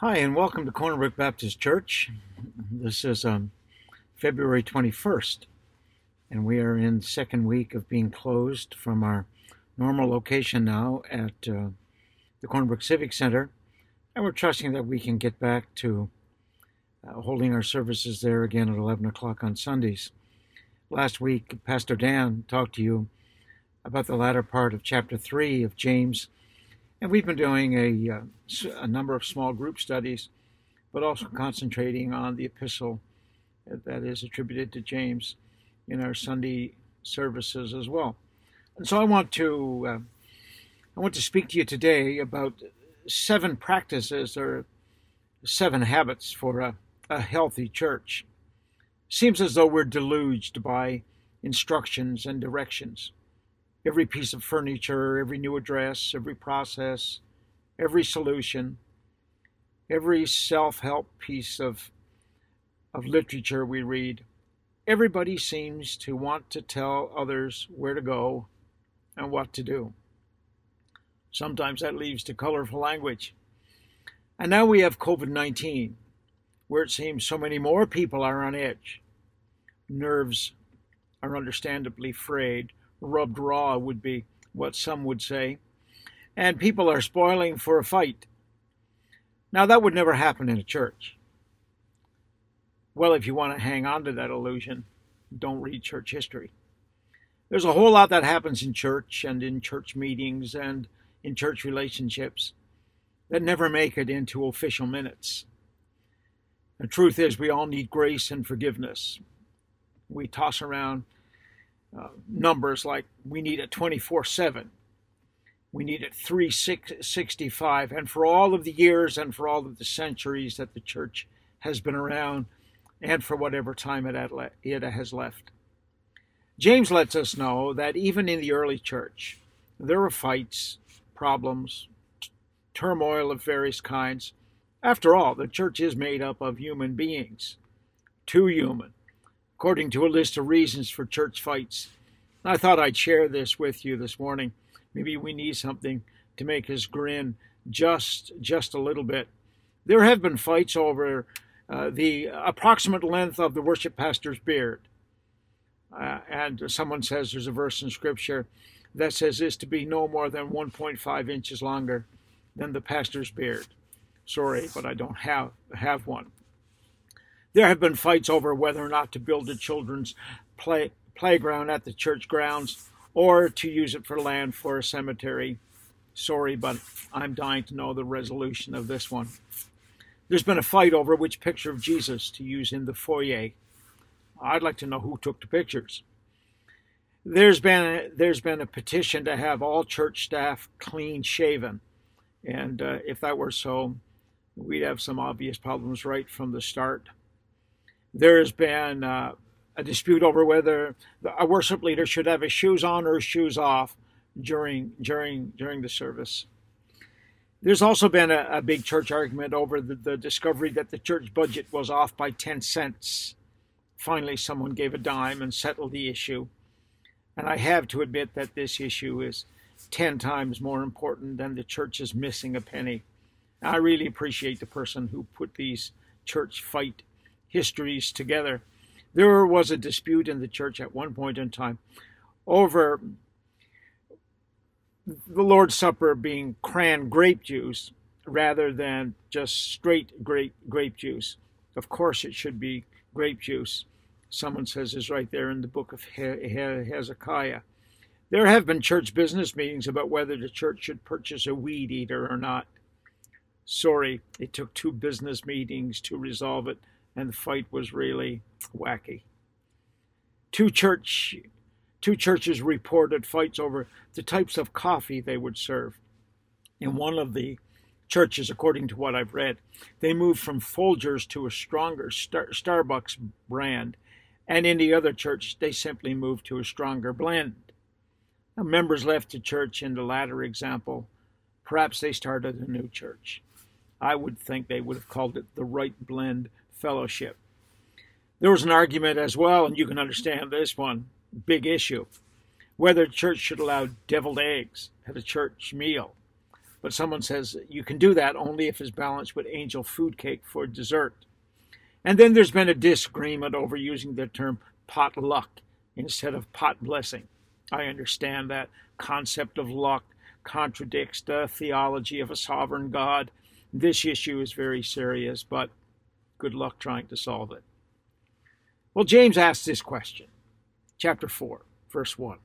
Hi, and welcome to Cornerbrook Baptist Church. This is um, February 21st, and we are in second week of being closed from our normal location now at uh, the Cornerbrook Civic Center, and we're trusting that we can get back to uh, holding our services there again at 11 o'clock on Sundays. Last week, Pastor Dan talked to you about the latter part of chapter 3 of James and we've been doing a, uh, a number of small group studies, but also concentrating on the epistle that is attributed to James in our Sunday services as well. And so I want to uh, I want to speak to you today about seven practices or seven habits for a, a healthy church. Seems as though we're deluged by instructions and directions every piece of furniture, every new address, every process, every solution, every self help piece of, of literature we read. Everybody seems to want to tell others where to go and what to do. Sometimes that leads to colorful language. And now we have COVID 19, where it seems so many more people are on edge. Nerves are understandably frayed rubbed raw, would be what some would say. And people are spoiling for a fight. Now, that would never happen in a church. Well, if you want to hang on to that illusion, don't read church history. There's a whole lot that happens in church and in church meetings and in church relationships that never make it into official minutes. The truth is, we all need grace and forgiveness. We toss around uh, numbers like we need it 24 7. We need it 365. And for all of the years and for all of the centuries that the church has been around, and for whatever time it has left. James lets us know that even in the early church, there were fights, problems, turmoil of various kinds. After all, the church is made up of human beings, too human, according to a list of reasons for church fights. I thought I'd share this with you this morning. Maybe we need something to make us grin just just a little bit. There have been fights over uh, the approximate length of the worship pastor's beard. Uh, and someone says there's a verse in scripture that says it's to be no more than 1.5 inches longer than the pastor's beard. Sorry, but I don't have have one. There have been fights over whether or not to build a children's play, playground at the church grounds or to use it for land for a cemetery. Sorry, but I'm dying to know the resolution of this one. There's been a fight over which picture of Jesus to use in the foyer. I'd like to know who took the pictures. There's been a, there's been a petition to have all church staff clean shaven, and uh, if that were so, we'd have some obvious problems right from the start. There has been uh, a dispute over whether a worship leader should have his shoes on or his shoes off during during during the service. There's also been a, a big church argument over the, the discovery that the church budget was off by 10 cents. Finally, someone gave a dime and settled the issue. And I have to admit that this issue is 10 times more important than the church's missing a penny. I really appreciate the person who put these church fight histories together. There was a dispute in the church at one point in time over the Lord's Supper being cran grape juice rather than just straight grape grape juice. Of course, it should be grape juice. Someone says is right there in the book of Hezekiah. There have been church business meetings about whether the church should purchase a weed eater or not. Sorry, it took two business meetings to resolve it and the fight was really wacky. Two church two churches reported fights over the types of coffee they would serve. In one of the churches, according to what I've read, they moved from Folgers to a stronger Star- Starbucks brand, and in the other church, they simply moved to a stronger blend. Now, members left the church in the latter example. Perhaps they started a new church. I would think they would have called it the right blend fellowship. There was an argument as well, and you can understand this one big issue whether the church should allow deviled eggs at a church meal. But someone says you can do that only if it's balanced with angel food cake for dessert. And then there's been a disagreement over using the term potluck instead of pot blessing. I understand that concept of luck contradicts the theology of a sovereign God. This issue is very serious, but good luck trying to solve it. Well, James asks this question, chapter 4, verse 1.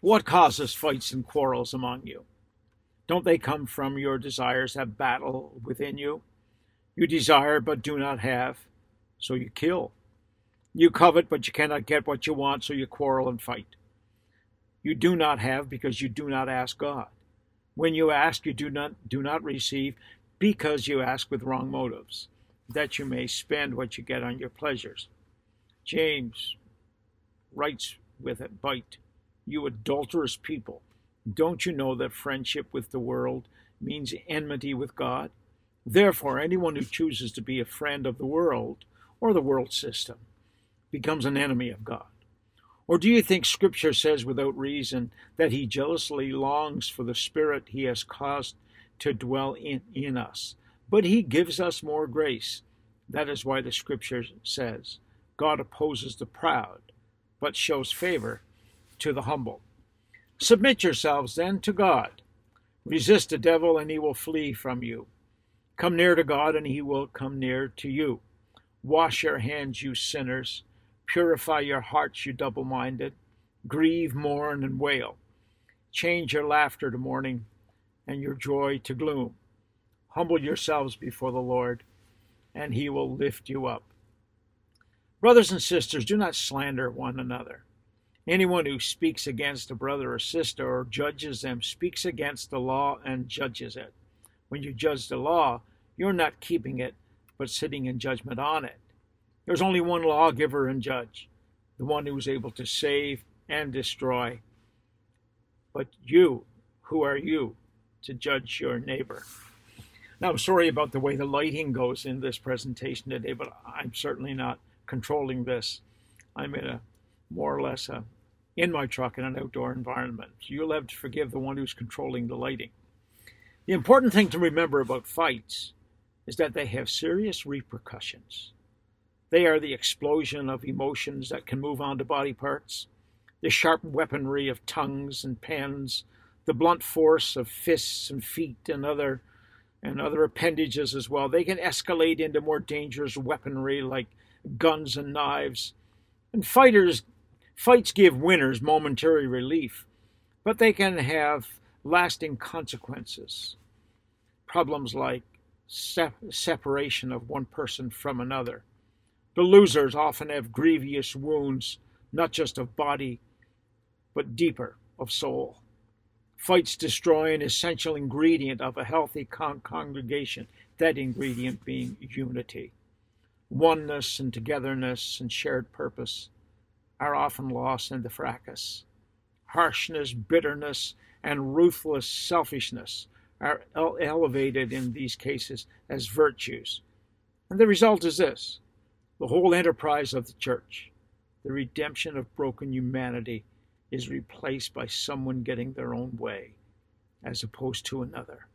What causes fights and quarrels among you? Don't they come from your desires that battle within you? You desire but do not have, so you kill. You covet but you cannot get what you want, so you quarrel and fight. You do not have because you do not ask God. When you ask, you do not do not receive because you ask with wrong motives, that you may spend what you get on your pleasures. James writes with a bite, You adulterous people, don't you know that friendship with the world means enmity with God? Therefore, anyone who chooses to be a friend of the world or the world system becomes an enemy of God. Or do you think Scripture says without reason that He jealously longs for the Spirit He has caused to dwell in, in us? But He gives us more grace. That is why the Scripture says, God opposes the proud, but shows favor to the humble. Submit yourselves then to God. Resist the devil, and he will flee from you. Come near to God, and he will come near to you. Wash your hands, you sinners. Purify your hearts, you double minded. Grieve, mourn, and wail. Change your laughter to mourning and your joy to gloom. Humble yourselves before the Lord, and he will lift you up. Brothers and sisters, do not slander one another. Anyone who speaks against a brother or sister or judges them speaks against the law and judges it. When you judge the law, you're not keeping it, but sitting in judgment on it. There's only one lawgiver and judge, the one who is able to save and destroy. But you, who are you to judge your neighbor? Now, sorry about the way the lighting goes in this presentation today, but I'm certainly not controlling this. I'm in a more or less uh, in my truck in an outdoor environment. So you'll have to forgive the one who's controlling the lighting. The important thing to remember about fights is that they have serious repercussions. They are the explosion of emotions that can move on to body parts, the sharp weaponry of tongues and pens, the blunt force of fists and feet and other and other appendages as well. They can escalate into more dangerous weaponry like guns and knives. And fighters Fights give winners momentary relief, but they can have lasting consequences. Problems like se- separation of one person from another. The losers often have grievous wounds, not just of body, but deeper of soul. Fights destroy an essential ingredient of a healthy con- congregation, that ingredient being unity, oneness and togetherness and shared purpose are often lost in the fracas. Harshness, bitterness, and ruthless selfishness are elevated in these cases as virtues. And the result is this the whole enterprise of the church, the redemption of broken humanity, is replaced by someone getting their own way as opposed to another.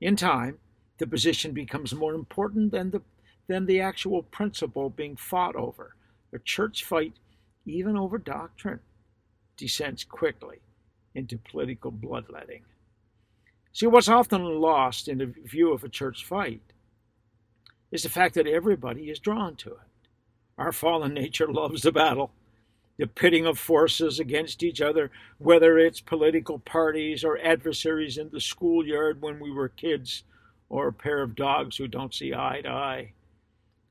In time, the position becomes more important than the, than the actual principle being fought over. A church fight even over doctrine, descends quickly into political bloodletting. See, what's often lost in the view of a church fight is the fact that everybody is drawn to it. Our fallen nature loves the battle, the pitting of forces against each other, whether it's political parties or adversaries in the schoolyard when we were kids, or a pair of dogs who don't see eye to eye.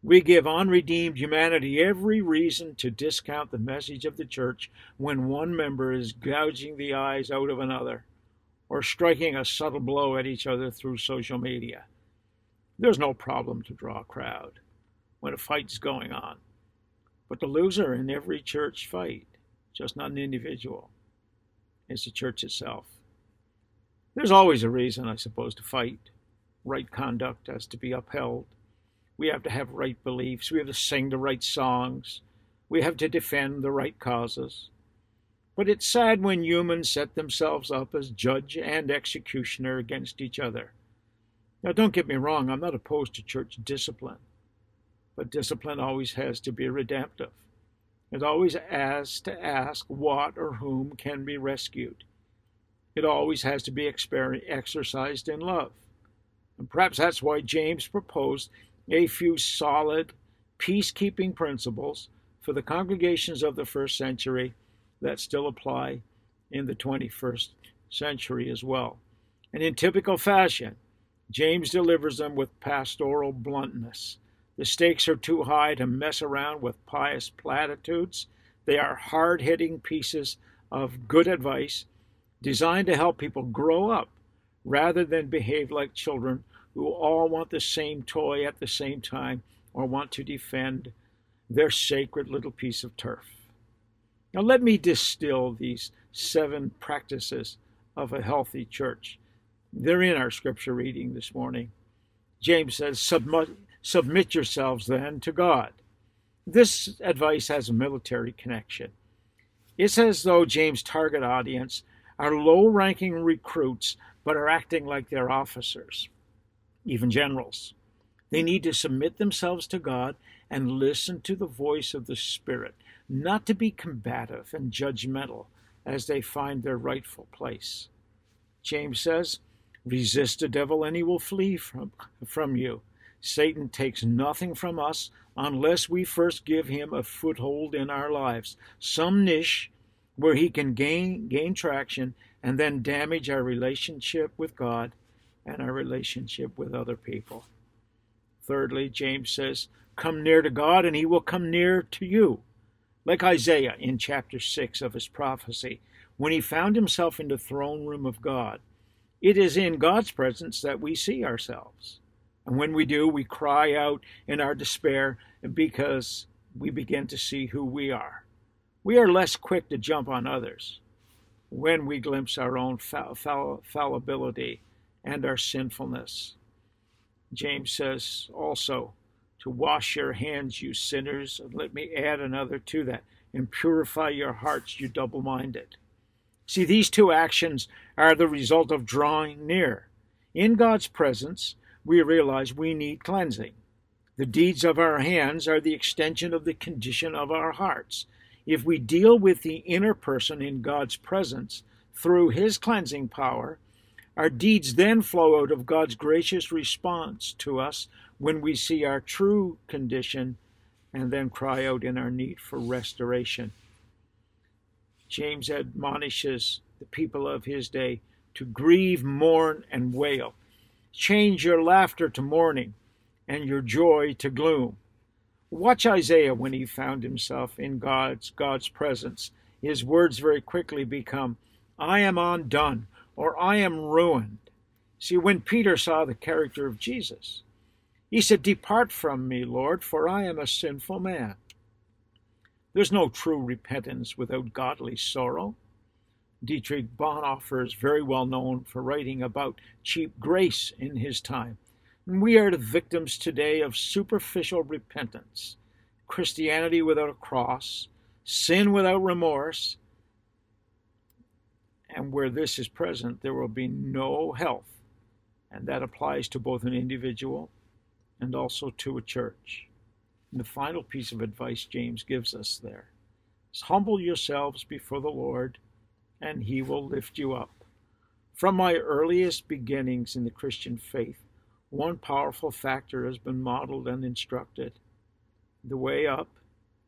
We give unredeemed humanity every reason to discount the message of the church when one member is gouging the eyes out of another or striking a subtle blow at each other through social media. There's no problem to draw a crowd when a fight's going on. But the loser in every church fight, just not an individual, is the church itself. There's always a reason, I suppose, to fight. Right conduct has to be upheld we have to have right beliefs. We have to sing the right songs. We have to defend the right causes. But it's sad when humans set themselves up as judge and executioner against each other. Now, don't get me wrong, I'm not opposed to church discipline, but discipline always has to be redemptive. It always has to ask what or whom can be rescued. It always has to be exercised in love. And perhaps that's why James proposed a few solid peacekeeping principles for the congregations of the first century that still apply in the 21st century as well. And in typical fashion, James delivers them with pastoral bluntness. The stakes are too high to mess around with pious platitudes. They are hard hitting pieces of good advice designed to help people grow up rather than behave like children who all want the same toy at the same time or want to defend their sacred little piece of turf. Now, let me distill these seven practices of a healthy church. They're in our scripture reading this morning. James says, Submit, submit yourselves then to God. This advice has a military connection. It's as though James' target audience are low ranking recruits but are acting like they're officers, even generals. They need to submit themselves to God and listen to the voice of the Spirit, not to be combative and judgmental as they find their rightful place. James says, Resist the devil and he will flee from, from you. Satan takes nothing from us unless we first give him a foothold in our lives, some niche where he can gain, gain traction and then damage our relationship with God and our relationship with other people. Thirdly, James says, Come near to God and he will come near to you. Like Isaiah in chapter 6 of his prophecy, when he found himself in the throne room of God, it is in God's presence that we see ourselves. And when we do, we cry out in our despair because we begin to see who we are. We are less quick to jump on others when we glimpse our own fall- fall- fallibility and our sinfulness. James says also to wash your hands, you sinners, and let me add another to that, and purify your hearts, you double minded. See, these two actions are the result of drawing near. In God's presence, we realize we need cleansing. The deeds of our hands are the extension of the condition of our hearts. If we deal with the inner person in God's presence through His cleansing power, our deeds then flow out of God's gracious response to us when we see our true condition and then cry out in our need for restoration. James admonishes the people of his day to grieve, mourn, and wail. Change your laughter to mourning and your joy to gloom. Watch Isaiah when he found himself in God's God's presence. His words very quickly become, I am undone, or I am ruined. See, when Peter saw the character of Jesus, he said, Depart from me, Lord, for I am a sinful man. There's no true repentance without godly sorrow. Dietrich Bonhoeffer is very well known for writing about cheap grace in his time. And we are the victims today of superficial repentance, Christianity without a cross, sin without remorse. And where this is present, there will be no health. And that applies to both an individual and also to a church. And the final piece of advice James gives us there is humble yourselves before the Lord, and he will lift you up. From my earliest beginnings in the Christian faith, one powerful factor has been modeled and instructed. The way up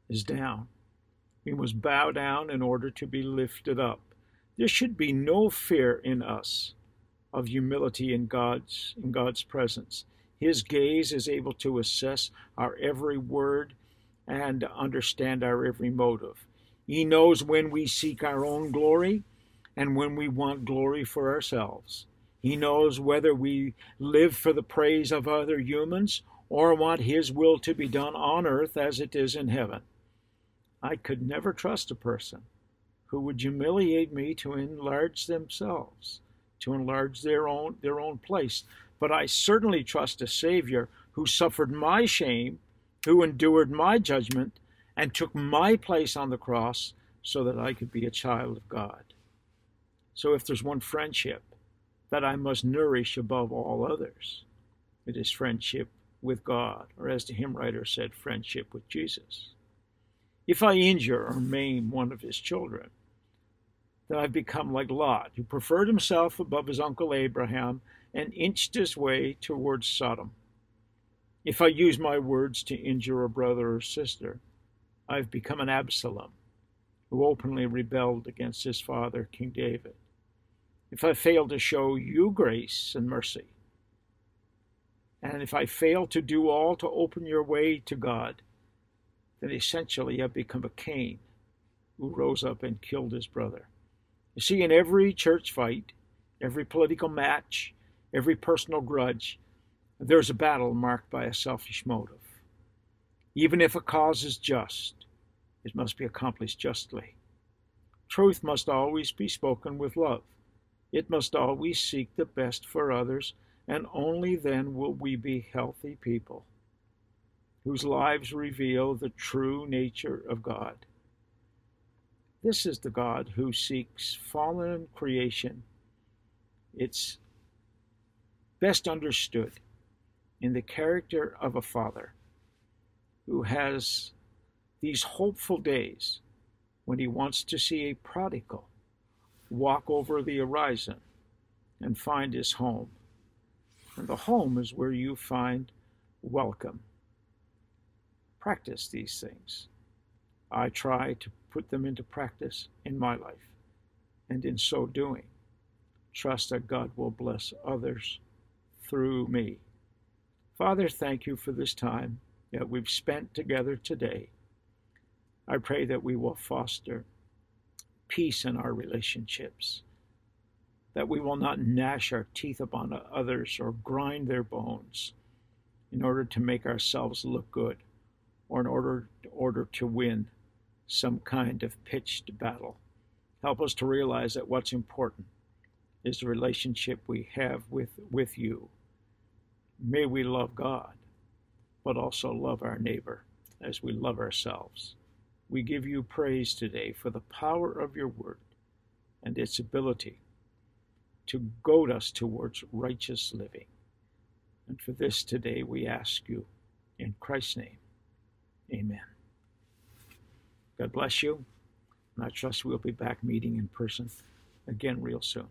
is down. We must bow down in order to be lifted up. There should be no fear in us of humility in God's in God's presence. His gaze is able to assess our every word and understand our every motive. He knows when we seek our own glory and when we want glory for ourselves. He knows whether we live for the praise of other humans or want His will to be done on earth as it is in heaven. I could never trust a person who would humiliate me to enlarge themselves, to enlarge their own, their own place but I certainly trust a Savior who suffered my shame, who endured my judgment, and took my place on the cross so that I could be a child of God. So if there's one friendship that I must nourish above all others, it is friendship with God, or as the hymn writer said, friendship with Jesus. If I injure or maim one of his children, then I've become like Lot, who preferred himself above his uncle Abraham and inched his way towards Sodom. If I use my words to injure a brother or sister, I've become an Absalom, who openly rebelled against his father, King David. If I fail to show you grace and mercy, and if I fail to do all to open your way to God, then essentially I've become a Cain who rose up and killed his brother. You see, in every church fight, every political match, every personal grudge, there's a battle marked by a selfish motive. Even if a cause is just, it must be accomplished justly. Truth must always be spoken with love. It must always seek the best for others, and only then will we be healthy people whose lives reveal the true nature of God. This is the God who seeks fallen creation. It's best understood in the character of a father who has these hopeful days when he wants to see a prodigal walk over the horizon and find his home. And the home is where you find welcome. Practice these things. I try to put them into practice in my life, and in so doing, trust that God will bless others through me. Father, thank you for this time that we've spent together today. I pray that we will foster peace in our relationships, that we will not gnash our teeth upon others or grind their bones in order to make ourselves look good or in order, order to win some kind of pitched battle. Help us to realize that what's important is the relationship we have with, with you. May we love God, but also love our neighbor as we love ourselves. We give you praise today for the power of your word and its ability to goad us towards righteous living. And for this today we ask you in Christ's name. Amen. God bless you. And I trust we'll be back meeting in person again real soon.